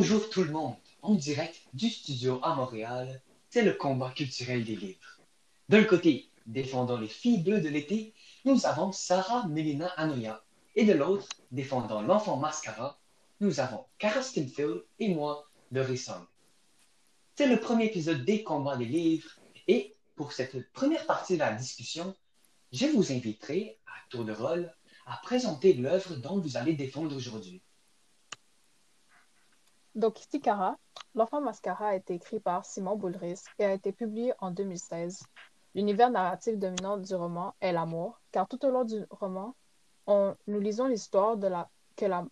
Bonjour tout le monde, en direct du studio à Montréal, c'est le combat culturel des livres. D'un côté, défendant les filles bleues de l'été, nous avons Sarah Melina Anoya, et de l'autre, défendant l'enfant mascara, nous avons Cara Stinfield et moi, Doris Song. C'est le premier épisode des combats des livres, et pour cette première partie de la discussion, je vous inviterai, à tour de rôle, à présenter l'œuvre dont vous allez défendre aujourd'hui. Donc, ici Cara, L'enfant mascara a été écrit par Simon Boulris et a été publié en 2016. L'univers narratif dominant du roman est l'amour, car tout au long du roman, on, nous lisons l'histoire de la, la,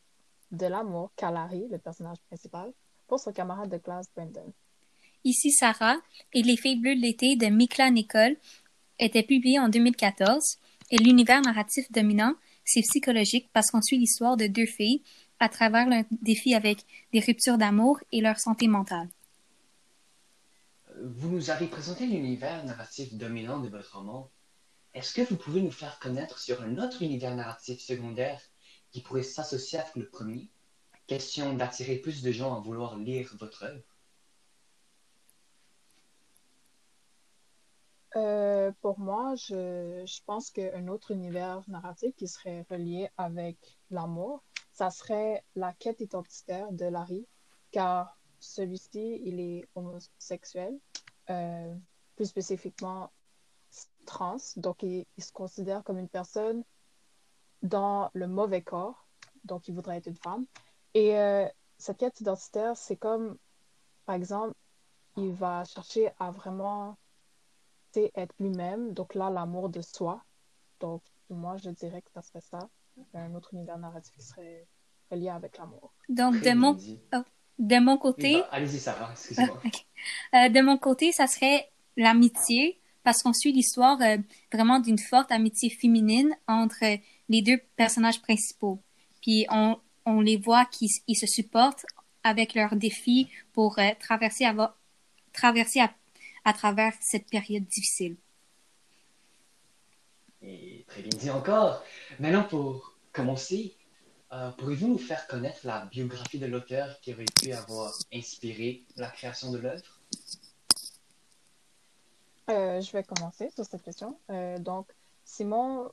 l'amour qu'a Larry, le personnage principal, pour son camarade de classe Brendan. Ici Sarah et Les Filles bleues de l'été de Mikla Nicole était publié en 2014 et l'univers narratif dominant, c'est psychologique parce qu'on suit l'histoire de deux filles à travers leurs défis avec des ruptures d'amour et leur santé mentale. Vous nous avez présenté l'univers narratif dominant de votre roman. Est-ce que vous pouvez nous faire connaître sur un autre univers narratif secondaire qui pourrait s'associer avec le premier? Question d'attirer plus de gens à vouloir lire votre œuvre. Euh, pour moi, je, pense qu'un autre univers narratif qui serait relié avec l'amour, ça serait la quête identitaire de Larry, car celui-ci, il est homosexuel, euh, plus spécifiquement trans, donc il, se considère comme une personne dans le mauvais corps, donc il voudrait être une femme. Et euh, cette quête identitaire, c'est comme, par exemple, il va chercher à vraiment être lui-même, donc là, l'amour de soi. Donc, moi, je dirais que ça serait ça un autre univers narratif qui serait relié avec l'amour. Donc, de mon, oh, de mon côté. Bah, allez-y, Sarah, excusez-moi. Euh, de mon côté, ça serait l'amitié, parce qu'on suit l'histoire euh, vraiment d'une forte amitié féminine entre les deux personnages principaux. Puis, on, on les voit qui ils se supportent avec leurs défis pour euh, traverser, à, traverser à, à travers cette période difficile. Et très bien dit encore. Maintenant, pour commencer, euh, pourriez-vous nous faire connaître la biographie de l'auteur qui aurait pu avoir inspiré la création de l'œuvre? Euh, je vais commencer sur cette question. Euh, donc, Simon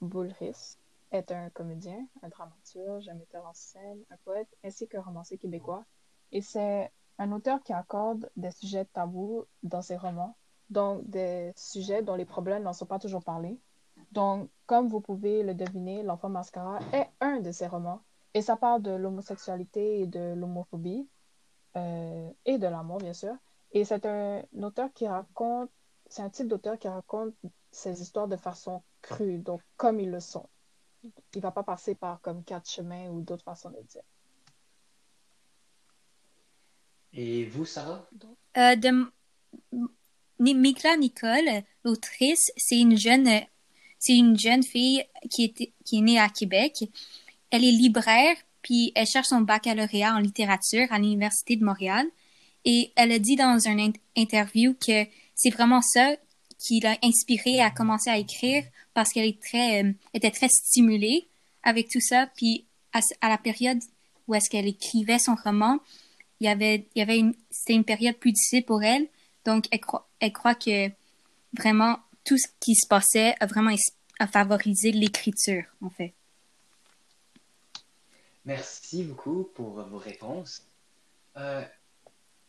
Boulris est un comédien, un dramaturge, un metteur en scène, un poète, ainsi qu'un romancier québécois. Et c'est un auteur qui accorde des sujets tabous dans ses romans donc des sujets dont les problèmes n'en sont pas toujours parlés. Donc, comme vous pouvez le deviner, L'enfant mascara est un de ces romans. Et ça parle de l'homosexualité et de l'homophobie, euh, et de l'amour, bien sûr. Et c'est un auteur qui raconte, c'est un type d'auteur qui raconte ces histoires de façon crue, donc comme ils le sont. Il va pas passer par comme quatre chemins ou d'autres façons de dire. Et vous, Sarah? Euh, de, Nicole, l'autrice, c'est une jeune, c'est une jeune fille qui est, qui est née à Québec. Elle est libraire, puis elle cherche son baccalauréat en littérature à l'Université de Montréal. Et elle a dit dans une interview que c'est vraiment ça qui l'a inspirée à commencer à écrire parce qu'elle est très, euh, était très stimulée avec tout ça. Puis à, la période où est-ce qu'elle écrivait son roman, il y avait, il y avait une, c'était une période plus difficile pour elle. Donc, elle croit, elle croit que vraiment tout ce qui se passait a vraiment a favorisé l'écriture, en fait. Merci beaucoup pour vos réponses. Euh,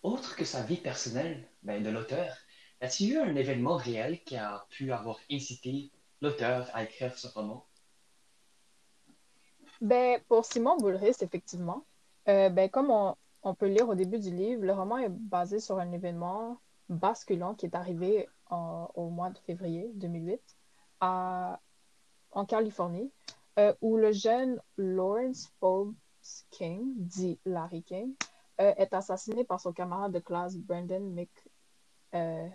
autre que sa vie personnelle ben, de l'auteur, a-t-il eu un événement réel qui a pu avoir incité l'auteur à écrire ce roman? Ben, pour Simon Boulris, effectivement. Euh, ben, comme on, on, peut lire au début du livre, le roman est basé sur un événement basculant qui est arrivé au mois de février 2008 à, en Californie, euh, où le jeune Lawrence Forbes King, dit Larry King, euh, est assassiné par son camarade de classe Brandon Mc, euh,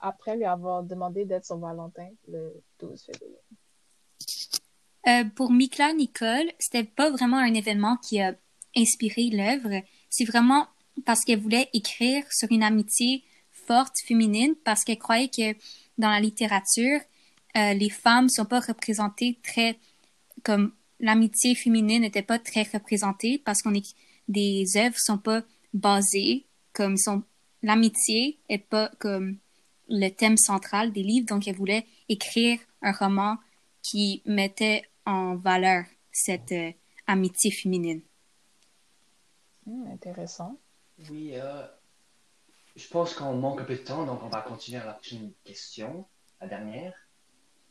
après lui avoir demandé d'être son Valentin le 12 février. pour Mikla Nicole, c'était pas vraiment un événement qui a inspiré l'œuvre. C'est vraiment parce qu'elle voulait écrire sur une amitié forte féminine, parce qu'elle croyait que dans la littérature, euh, les femmes sont pas représentées très comme l'amitié féminine n'était pas très représentée parce qu'on est des œuvres sont pas basées comme sont l'amitié est pas comme le thème central des livres donc elle voulait écrire un roman qui mettait en valeur cette euh, amitié féminine. Hmm, intéressant. Oui, euh, je pense qu'on manque un peu de temps, donc on va continuer à la prochaine question, la dernière.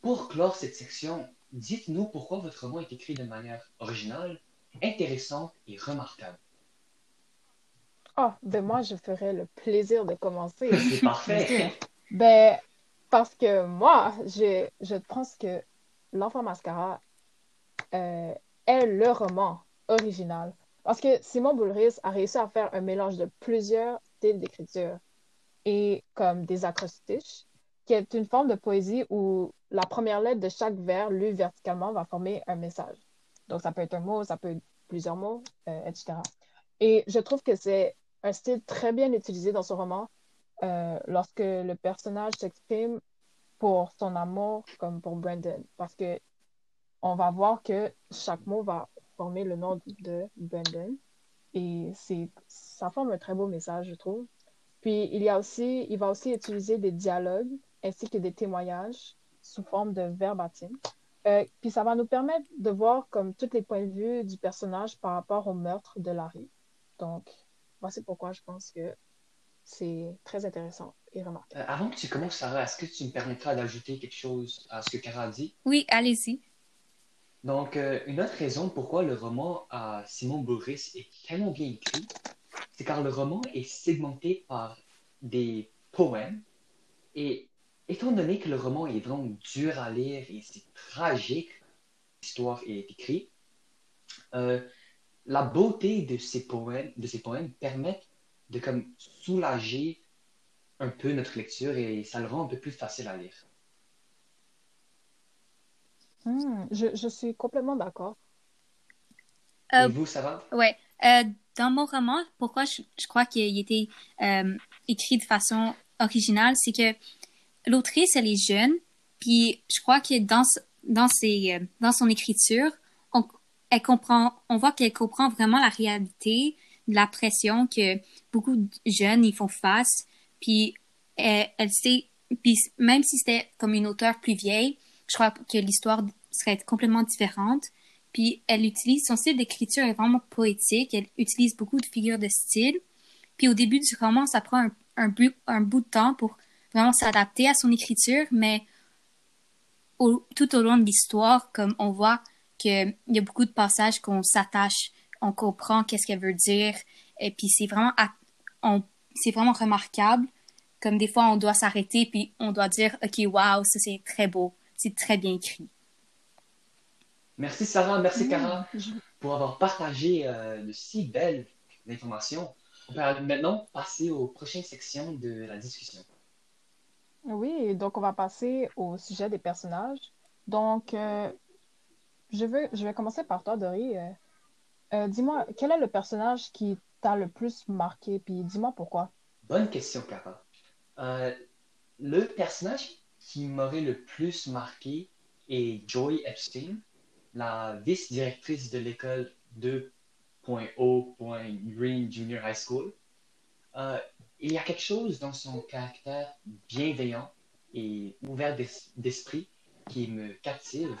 Pour clore cette section, dites-nous pourquoi votre roman est écrit de manière originale, intéressante et remarquable. Oh, ben moi, je ferais le plaisir de commencer. C'est parfait. ben, parce que moi, je, je pense que L'Enfant Mascara euh, est le roman original. Parce que Simon Boulris a réussi à faire un mélange de plusieurs styles d'écriture et comme des acrostiches, qui est une forme de poésie où la première lettre de chaque vers lu verticalement va former un message. Donc, ça peut être un mot, ça peut être plusieurs mots, euh, etc. Et je trouve que c'est un style très bien utilisé dans ce roman euh, lorsque le personnage s'exprime pour son amour comme pour Brandon. Parce que on va voir que chaque mot va former le nom de Brandon. Et c'est, ça forme un très beau message, je trouve. Puis il y a aussi, il va aussi utiliser des dialogues ainsi que des témoignages sous forme de verbatim. Euh, puis ça va nous permettre de voir comme tous les points de vue du personnage par rapport au meurtre de Larry. Donc, voici pourquoi je pense que c'est très intéressant et remarquable. Euh, avant que tu commences, Sarah, est-ce que tu me permettras d'ajouter quelque chose à ce que Cara a dit? Oui, allez-y. Donc, euh, une autre raison pourquoi le roman à Simon Boris est tellement bien écrit, c'est car le roman est segmenté par des poèmes. Et étant donné que le roman est vraiment dur à lire et c'est tragique, l'histoire est écrite, euh, la beauté de ces poèmes, de ces poèmes permettent de comme soulager un peu notre lecture et ça le rend un peu plus facile à lire. Hmm, je, je, suis complètement d'accord. et vous, ça va? Ouais. Euh, dans mon roman, pourquoi je, je crois qu'il était euh, écrit de façon originale, c'est que l'autrice, elle est jeune, puis je crois que dans, dans, ses, euh, dans son écriture, on, elle comprend, on voit qu'elle comprend vraiment la réalité de la pression que beaucoup de jeunes ils font face. Puis elle, elle sait, puis même si c'était comme une auteure plus vieille, je crois que l'histoire serait complètement différente. Puis elle utilise son style d'écriture est vraiment poétique. Elle utilise beaucoup de figures de style. Puis au début du roman, ça prend un, un, un bout de temps pour vraiment s'adapter à son écriture, mais tout au long de l'histoire, comme on voit qu'il y a beaucoup de passages qu'on s'attache, on comprend qu'est-ce qu'elle veut dire, et puis c'est vraiment, c'est vraiment remarquable. Comme des fois, on doit s'arrêter puis on doit dire, OK, wow, ça c'est très beau, c'est très bien écrit. Merci Sarah, merci Cara pour avoir partagé euh, de si belles informations. On peut maintenant passer aux prochaines sections de la discussion. Oui, donc on va passer au sujet des personnages. Donc, euh, je, veux, je vais commencer par toi, Dory. Euh, dis-moi, quel est le personnage qui t'a le plus marqué, puis dis-moi pourquoi. Bonne question, Cara. Le personnage qui m'aurait le plus marqué est Joy Epstein, la vice-directrice de l'école 2.0. Green Junior High School. Euh, il y a quelque chose dans son caractère bienveillant et ouvert d'esprit qui me captive.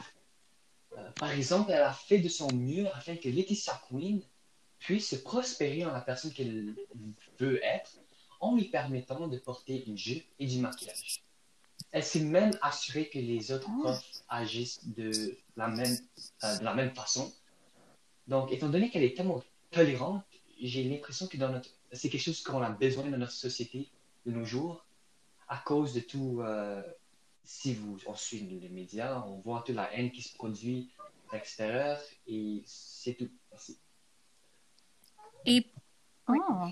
Euh, par exemple, elle a fait de son mieux afin que Laetitia Queen puisse se prospérer en la personne qu'elle veut être en lui permettant de porter une jupe et du maquillage. Elle s'est même assurée que les autres ah. profs agissent de la même, euh, de la même façon. Donc, étant donné qu'elle est tellement tolérante, j'ai l'impression que dans notre... c'est quelque chose qu'on a besoin dans notre société de nos jours, à cause de tout... Euh, si vous, on suit les médias, on voit toute la haine qui se produit à l'extérieur, et c'est tout. Merci. Et ah,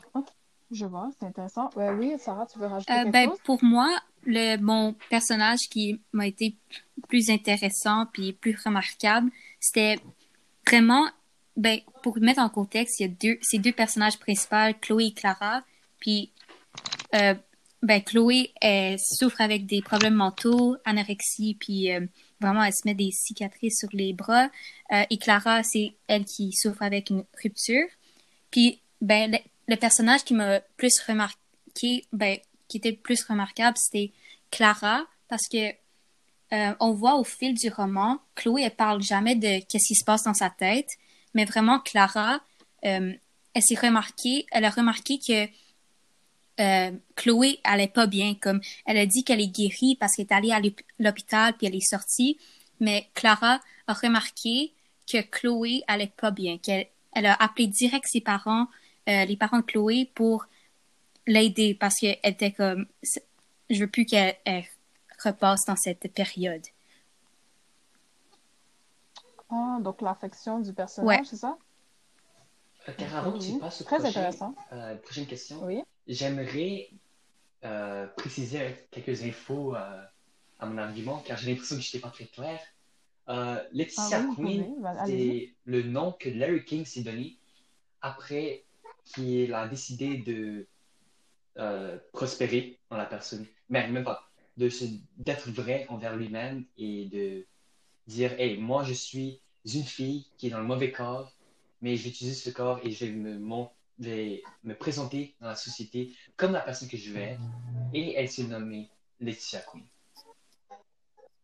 je vois, c'est intéressant. oui, Sarah, tu veux rajouter euh, quelque ben, chose? Pour moi, le, mon personnage qui m'a été plus intéressant puis plus remarquable, c'était vraiment, ben, pour mettre en contexte, il y a deux, ces deux personnages principaux, Chloé et Clara, puis euh, ben, Chloé, elle souffre avec des problèmes mentaux, anorexie, puis euh, vraiment, elle se met des cicatrices sur les bras. Euh, et Clara, c'est elle qui souffre avec une rupture. Puis, ben, le, personnage qui m'a plus remarqué, ben, qui était plus remarquable, c'était Clara, parce que euh, on voit au fil du roman, Chloé, elle parle jamais de qu'est-ce qui se passe dans sa tête, mais vraiment, Clara, euh, elle s'est remarquée, elle a remarqué que euh, Chloé allait pas bien, comme elle a dit qu'elle est guérie parce qu'elle est allée à l'hôpital puis elle est sortie, mais Clara a remarqué que Chloé allait pas bien, qu'elle elle a appelé direct ses parents, euh, les parents de Chloé pour l'aider parce qu'elle était comme je veux plus qu'elle repasse dans cette période. Ah, donc l'affection du personnage, Ouais. c'est ça? Euh, car avant que tu passes au Très prochain, intéressant. euh, prochaine question, Oui. j'aimerais euh, préciser quelques infos euh, à mon argument, car j'ai l'impression que je n'étais pas très clair. Euh, Laetitia Ah oui, Queen, c'est le nom que Larry King s'est donné après qu'il a décidé de euh, prospérer en la personne, mais même pas, de se- d'être vrai envers lui-même et de dire, hey, moi je suis une fille qui est dans le mauvais corps, mais j'utilise ce corps et je vais me, mon- me présenter dans la société comme la personne que je vais être. Et elle s'est nommée Laetitia Queen.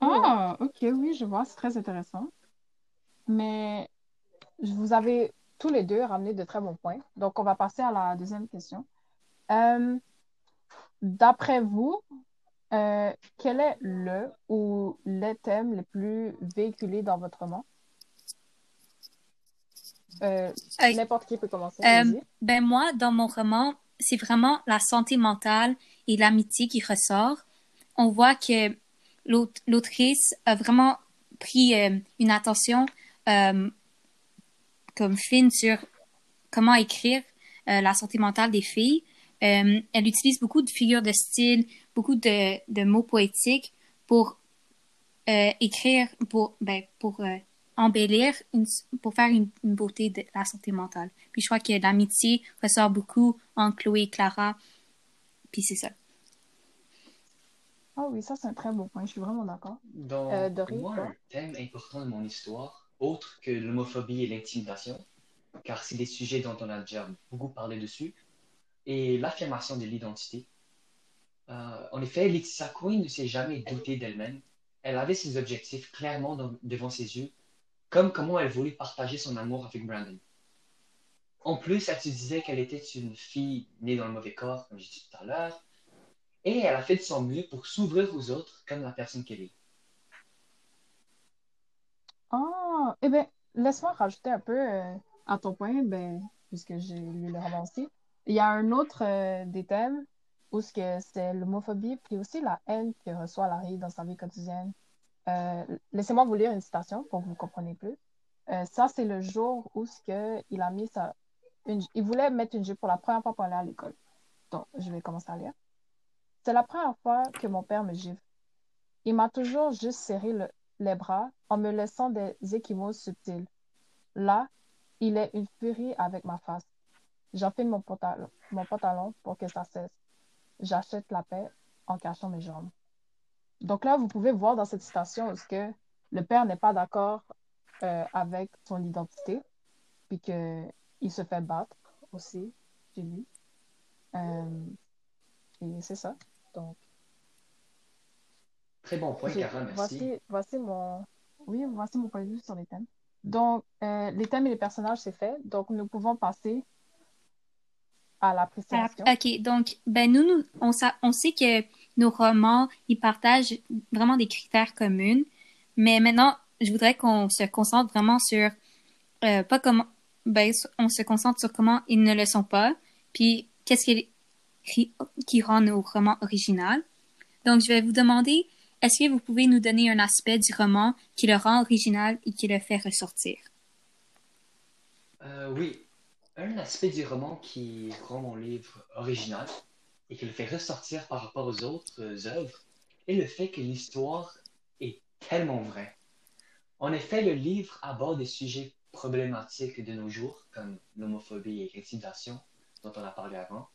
Ah, ok, oui, je vois, c'est très intéressant. Mais vous avez tous les deux ramené de très bons points. Donc, on va passer à la deuxième question. Euh, d'après vous, euh, quel est le ou les thèmes les plus véhiculés dans votre roman? Euh, n'importe qui peut commencer, Euh, ben moi, dans mon roman, c'est vraiment la santé mentale et l'amitié qui ressort. On voit que l'aut- l'autrice a vraiment pris une attention comme fine sur comment écrire euh, la santé mentale des filles. Euh, elle utilise beaucoup de figures de style, beaucoup de, de mots poétiques pour euh, écrire, pour, ben, pour euh, embellir, une- pour faire une, une beauté de la santé mentale. Puis je crois que l'amitié ressort beaucoup en Chloé et Clara. Puis c'est ça. Ah oui, ça, c'est un très beau point. Je suis vraiment d'accord. Donc, Euh, Dory, moi, un thème important de mon histoire, autre que l'homophobie et l'intimidation, car c'est des sujets dont on a déjà beaucoup parlé dessus, et l'affirmation de l'identité. Euh, en effet, Laetitia Queen ne s'est jamais doutée d'elle-même. Elle avait ses objectifs clairement devant ses yeux, comme comment elle voulait partager son amour avec Brandon. En plus, elle se disait qu'elle était une fille née dans le mauvais corps, comme j'ai dit tout à l'heure, et elle a fait de son mieux pour s'ouvrir aux autres comme la personne qu'elle est. Eh bien, laisse-moi rajouter un peu euh, à ton point, ben, puisque j'ai lu le roman aussi. Il y a un autre euh, des thèmes où c'est l'homophobie, puis aussi la haine que reçoit Larry dans sa vie quotidienne. Euh, laissez-moi vous lire une citation pour que vous compreniez plus. Ça, c'est le jour où que il a mis sa... il voulait mettre une jupe pour la première fois pour aller à l'école. Donc, je vais commencer à lire. C'est la première fois que mon père me gifle. Il m'a toujours juste serré le- les bras en me laissant des échymoses subtiles. Là, il est une furie avec ma face. J'enfile mon pantalon, mon pantalon pour que ça cesse. J'achète la paix en cachant mes jambes. Donc là, vous pouvez voir dans cette citation ce que le père n'est pas d'accord euh, avec son identité, puis qu'il se fait battre aussi chez lui. Euh, et c'est ça. Donc, Très bon point, merci. Voici, voici mon, oui, voici mon point de vue sur les thèmes. Donc, euh, les thèmes et les personnages, c'est fait. Donc, nous pouvons passer à l'appréciation. OK, donc, ben nous, nous on, sa- on sait que nos romans, ils partagent vraiment des critères communs, mais maintenant, je voudrais qu'on se concentre vraiment sur, euh, pas comment, ben, on se concentre sur comment ils ne le sont pas, puis qu'est-ce qui, qui, qui rend nos romans originaux. Donc, je vais vous demander, est-ce que vous pouvez nous donner un aspect du roman qui le rend original et qui le fait ressortir? Euh, oui, un aspect du roman qui rend mon livre original et qui le fait ressortir par rapport aux autres euh, œuvres est le fait que l'histoire est tellement vraie. En effet, le livre aborde des sujets problématiques de nos jours, comme l'homophobie et l'intimidation, dont on a parlé avant.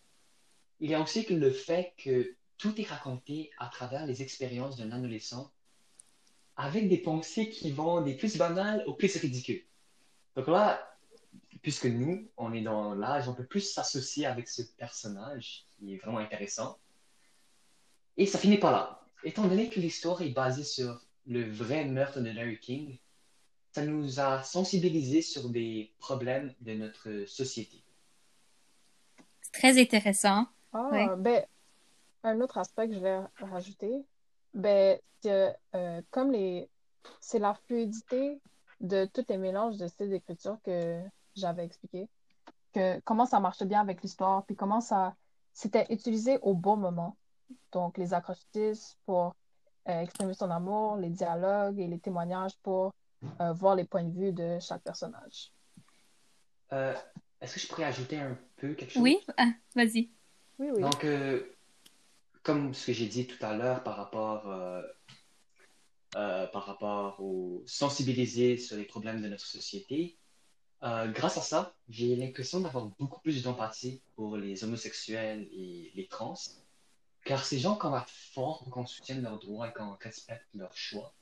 Il y a aussi le fait que tout est raconté à travers les expériences d'un adolescent avec des pensées qui vont des plus banales aux plus ridicules. Donc là, puisque nous, on est dans l'âge, on peut plus s'associer avec ce personnage qui est vraiment intéressant. Et ça finit pas là. Étant donné que l'histoire est basée sur le vrai meurtre de Larry King, ça nous a sensibilisés sur des problèmes de notre société. C'est très intéressant. Ah, Ouais. ben, un autre aspect que je vais rajouter, ben, que, euh, comme les, c'est la fluidité de tous les mélanges de styles d'écriture que j'avais expliqué, que comment ça marchait bien avec l'histoire, puis comment ça, c'était utilisé au bon moment. Donc, les acrostiches pour euh, exprimer son amour, les dialogues et les témoignages pour euh, voir les points de vue de chaque personnage. Euh, Est-ce que je pourrais ajouter un peu quelque chose? Oui, Ah, vas-y. Oui, oui. Donc, euh, comme ce que j'ai dit tout à l'heure par rapport, euh, euh, par rapport au sensibiliser sur les problèmes de notre société, euh, grâce à ça, j'ai l'impression d'avoir beaucoup plus d'empathie pour les homosexuels et les trans, car ces gens combattent fort pour qu'on soutienne leurs droits et qu'on respecte leurs choix.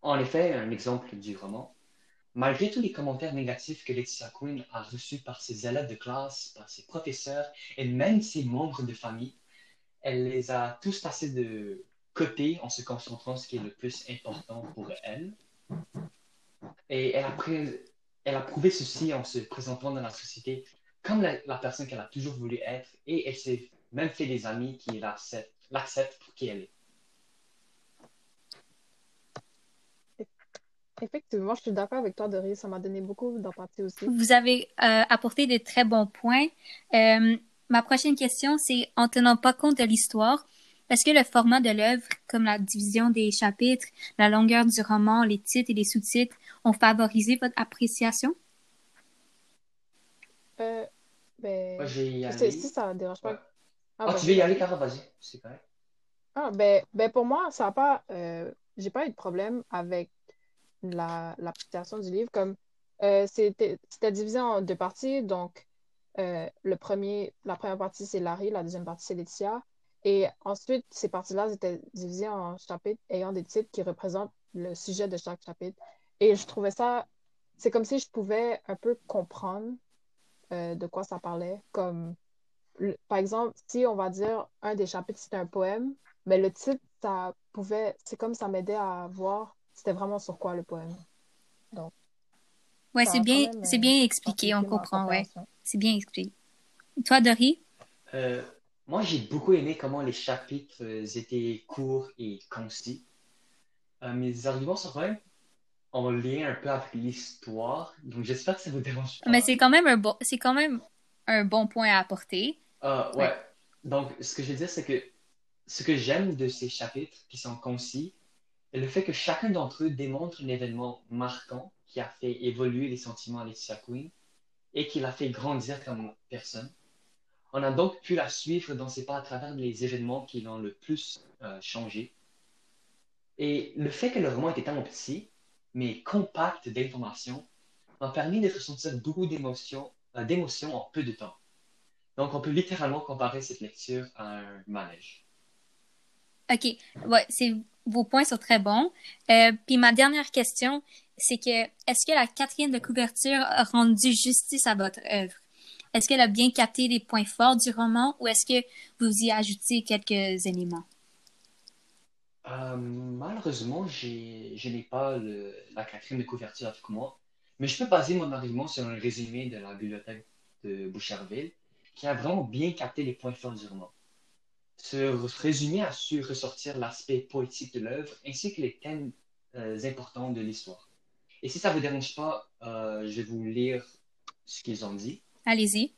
En effet, un exemple du roman, malgré tous les commentaires négatifs que Laetitia Quinn a reçus par ses élèves de classe, par ses professeurs et même ses membres de famille, elle les a tous passés de côté en se concentrant sur ce qui est le plus important pour elle. Et elle a, pré- elle a prouvé ceci en se présentant dans la société comme la, la personne qu'elle a toujours voulu être et elle s'est même fait des amis qui l'acceptent l'acceptent pour qui elle est. Effectivement, je suis d'accord avec toi, Doris. Ça m'a donné beaucoup d'empathie aussi. Vous avez euh, apporté de très bons points. Euh, ma prochaine question, c'est en tenant pas compte de l'histoire, est-ce que le format de l'œuvre, comme la division des chapitres, la longueur du roman, les titres et les sous-titres, ont favorisé votre appréciation? Euh, ben, Moi, je vais y si, aller. si ça ne dérange pas. Ouais. Ah, Ah, vas-y, tu veux y aller. Cara? Vas-y, c'est correct. Ah, ben, ben pour moi, ça a pas, euh, j'ai pas eu de problème avec la, l'application du livre. Comme euh, c'était, c'était divisé en deux parties. Donc, euh, le premier, la première partie, c'est Larry, la deuxième partie, c'est Laetitia. Et ensuite, ces parties-là étaient divisées en chapitres ayant des titres qui représentent le sujet de chaque chapitre. Et je trouvais ça, c'est comme si je pouvais un peu comprendre euh, de quoi ça parlait. Comme, le- par exemple, si on va dire un des chapitres, c'était un poème, mais le titre, ça pouvait, c'est comme ça m'aidait à voir c'était vraiment sur quoi le poème. Donc, Ouais, c'est bien, c'est euh, bien expliqué, on comprend, ouais. C'est bien expliqué. Toi, Dory? Euh, moi, j'ai beaucoup aimé comment les chapitres euh, étaient courts et concis. Euh, mes arguments sont quand même en lien un peu avec l'histoire, donc j'espère que ça vous dérange pas. Mais c'est quand même un bon, c'est quand même un bon point à apporter. Euh, ouais. Ouais. Donc, ce que je veux dire, c'est que ce que j'aime de ces chapitres qui sont concis, est le fait que chacun d'entre eux démontre un événement marquant qui a fait évoluer les sentiments à Laetitia Queen et qui l'a fait grandir comme personne. On a donc pu la suivre dans ses pas à travers les événements qui l'ont le plus euh, changé. Et le fait que le roman était tellement petit, mais compact d'informations, m'a permis de ressentir beaucoup d'émotions euh, d'émotions en peu de temps. Donc, on peut littéralement comparer cette lecture à un manège. OK. Ouais, vos points sont très bons. Euh, puis ma dernière question, c'est que, est-ce que la quatrième de couverture a rendu justice à votre œuvre? Est-ce qu'elle a bien capté les points forts du roman ou est-ce que vous y ajoutez quelques éléments? Euh, malheureusement, je n'ai pas la quatrième de couverture avec moi, mais je peux baser mon argument sur un résumé de la bibliothèque de Boucherville qui a vraiment bien capté les points forts du roman. Ce résumé a su ressortir l'aspect poétique de l'œuvre ainsi que les thèmes euh, importants de l'histoire. Et si ça ne vous dérange pas, euh, je vais vous lire ce qu'ils ont dit. Allez-y.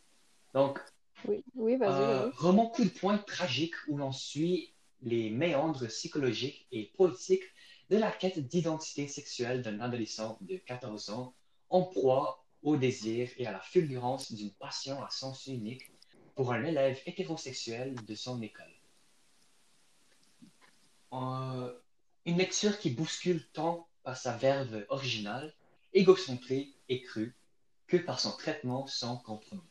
Donc, Oui, oui, vas-y, euh, vas-y. roman coup de poing tragique où l'on suit les méandres psychologiques et poétiques de la quête d'identité sexuelle d'un adolescent de 14 ans en proie au désir et à la fulgurance d'une passion à sens unique pour un élève hétérosexuel de son école. Euh, une lecture qui bouscule tant par sa verve originale, égocentrée et crue, que par son traitement sans compromis.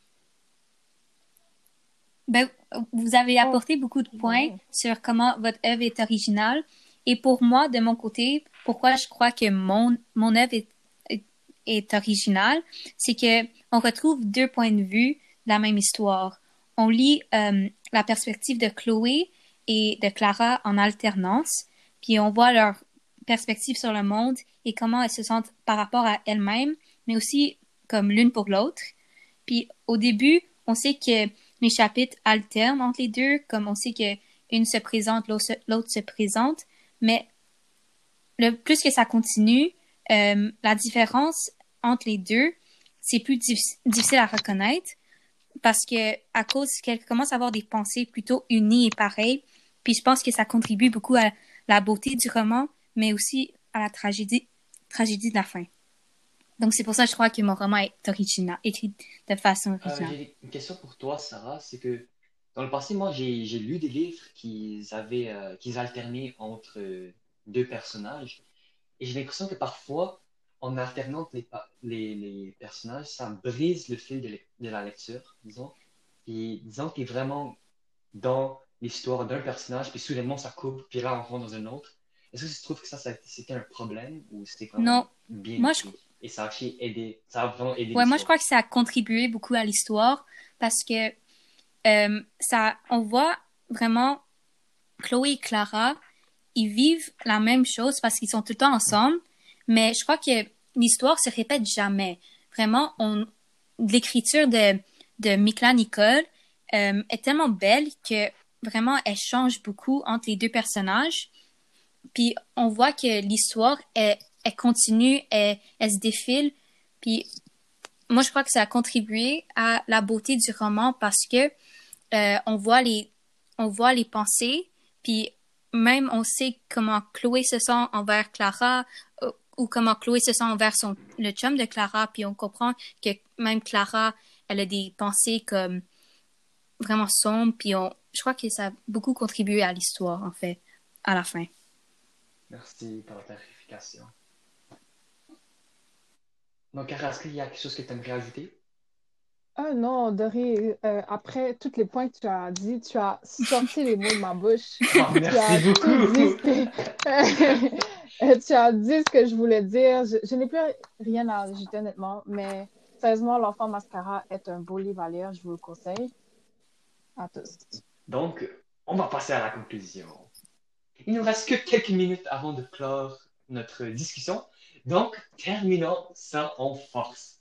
Ben, vous avez Oh. apporté beaucoup de points sur comment votre œuvre est originale. Et pour moi, de mon côté, pourquoi je crois que mon, mon œuvre est, est, est originale, c'est que on retrouve deux points de vue de la même histoire. On lit euh, la perspective de Chloé et de Clara en alternance, puis on voit leur perspective sur le monde et comment elles se sentent par rapport à elles-mêmes, mais aussi comme l'une pour l'autre. Puis au début, on sait que les chapitres alternent entre les deux, comme on sait que une se présente, l'autre se, présente, mais le plus que ça continue, euh, la différence entre les deux, c'est plus diffi- difficile à reconnaître parce que à cause qu'elle commence à avoir des pensées plutôt unies et pareilles, puis je pense que ça contribue beaucoup à la beauté du roman, mais aussi à la tragédie, tragédie de la fin. Donc c'est pour ça que je crois que mon roman est original, écrit de façon Euh, originale. j'ai une question pour toi, Sarah. C'est que dans le passé, moi, j'ai j'ai lu des livres avaient, euh, qu'ils alternaient entre euh, deux personnages. Et j'ai l'impression que parfois, en alternant les, les, les personnages, ça brise le fil de, la lecture, disons. Et disons que tu es vraiment dans l'histoire d'un personnage, puis soudainement ça coupe, puis là on rentre dans un autre. Est-ce que tu trouves que ça, ça c'était un problème ou c'était vraiment Non. bien Moi, je- écrit? Et ça a aidé, ça a vraiment aidé Ouais, moi je crois que ça a contribué beaucoup à l'histoire parce que euh, ça, on voit vraiment Chloé et Clara, ils vivent la même chose parce qu'ils sont tout le temps ensemble, mais je crois que l'histoire se répète jamais. Vraiment, on, l'écriture de, de Mikla Nicole euh, est tellement belle que vraiment elle change beaucoup entre les deux personnages. Puis on voit que l'histoire, elle, continue, elle, elle se défile. Puis moi, je crois que ça a contribué à la beauté du roman parce que euh, on voit les, on voit les pensées, puis même on sait comment Chloé se sent envers Clara euh, ou comment Chloé se sent envers son, le chum de Clara, puis on comprend que même Clara, elle a des pensées comme vraiment sombres, puis on, je crois que ça a beaucoup contribué à l'histoire, en fait, à la fin. Merci pour la clarification. Donc, Cara, est-ce qu'il y a quelque chose que tu aimerais ajouter? Ah non, Dory, euh, après tous les points que tu as dit, tu as sorti les mots de ma bouche. Oh, Tu as merci beaucoup! que... tu as dit ce que je voulais dire. Je, je n'ai plus rien à ajouter honnêtement, mais sérieusement, L'Enfant Mascara est un beau livre à lire, je vous le conseille à tous. Donc, on va passer à la conclusion. Il nous reste que quelques minutes avant de clore notre discussion. Donc, terminons ça en force.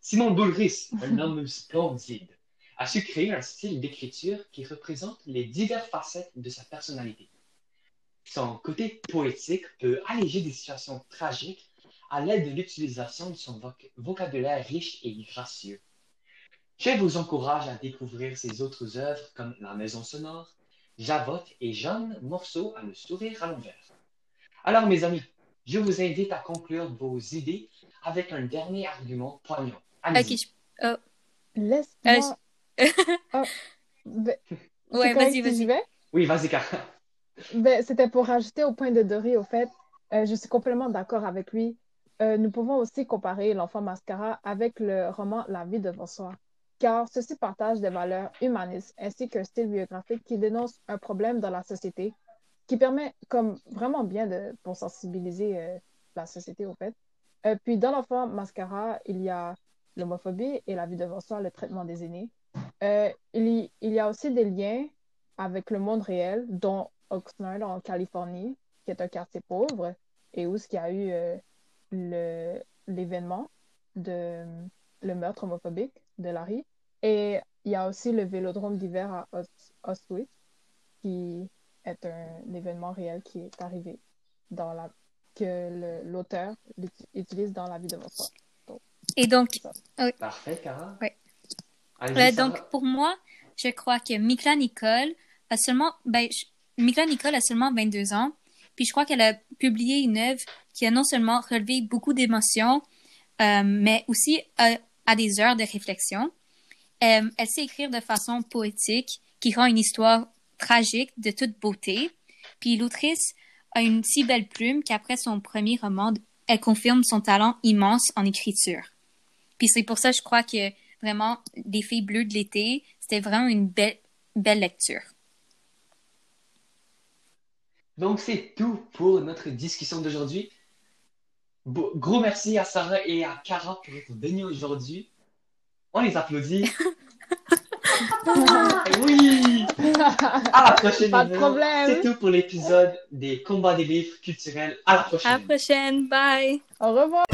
Simon Boulris, un homme splendide, a su créer un style d'écriture qui représente les diverses facettes de sa personnalité. Son côté poétique peut alléger des situations tragiques à l'aide de l'utilisation de son voc- vocabulaire riche et gracieux. Je vous encourage à découvrir ses autres œuvres comme La Maison sonore, Javotte et Jeanne Morceau à le sourire à l'envers. Alors, mes amis, je vous invite à conclure vos idées avec un dernier argument poignant. Allez-y. Ok, je- Laisse-moi. Euh, Ah, ben, ouais, vas-y, vas-y. Oui, vas-y, Cara. Ben, c'était pour rajouter au point de Dory, au fait, euh, je suis complètement d'accord avec lui. Euh, nous pouvons aussi comparer L'Enfant Mascara avec le roman La vie devant soi, car ceux-ci partagent des valeurs humanistes ainsi qu'un style biographique qui dénonce un problème dans la société, qui permet comme vraiment bien de, pour sensibiliser euh, la société, au fait. Euh, puis dans L'Enfant Mascara, il y a l'homophobie et La vie devant soi, le traitement des aînés. Euh, il y, il y a aussi des liens avec le monde réel, dont Oxnard en Californie, qui est un quartier pauvre, et où il y a eu l'événement de le meurtre homophobique de Larry. Et il y a aussi le vélodrome d'hiver à Aus- Auschwitz, qui est un événement réel qui est arrivé dans la que l'auteur utilise dans la vie de votre soi. Et donc, ça. Parfait, Cara. Euh, Sarah. donc, pour moi, je crois que Mikla Nicole a seulement, ben, je- Mikla Nicole a seulement 22 ans, puis je crois qu'elle a publié une œuvre qui a non seulement relevé beaucoup d'émotions, euh, mais aussi euh, à des heures de réflexion. Euh, elle sait écrire de façon poétique, qui rend une histoire tragique de toute beauté. Puis l'autrice a une si belle plume qu'après son premier roman, elle confirme son talent immense en écriture. Puis c'est pour ça, je crois que vraiment, Les filles bleues de l'été, c'était vraiment une belle, belle lecture. Donc, c'est tout pour notre discussion d'aujourd'hui. Gros merci à Sarah et à Cara pour être venus aujourd'hui. On les applaudit. oui! À la prochaine. Pas de problème. C'est tout pour l'épisode des combats des livres culturels. À la prochaine. À la prochaine. Bye! Au revoir.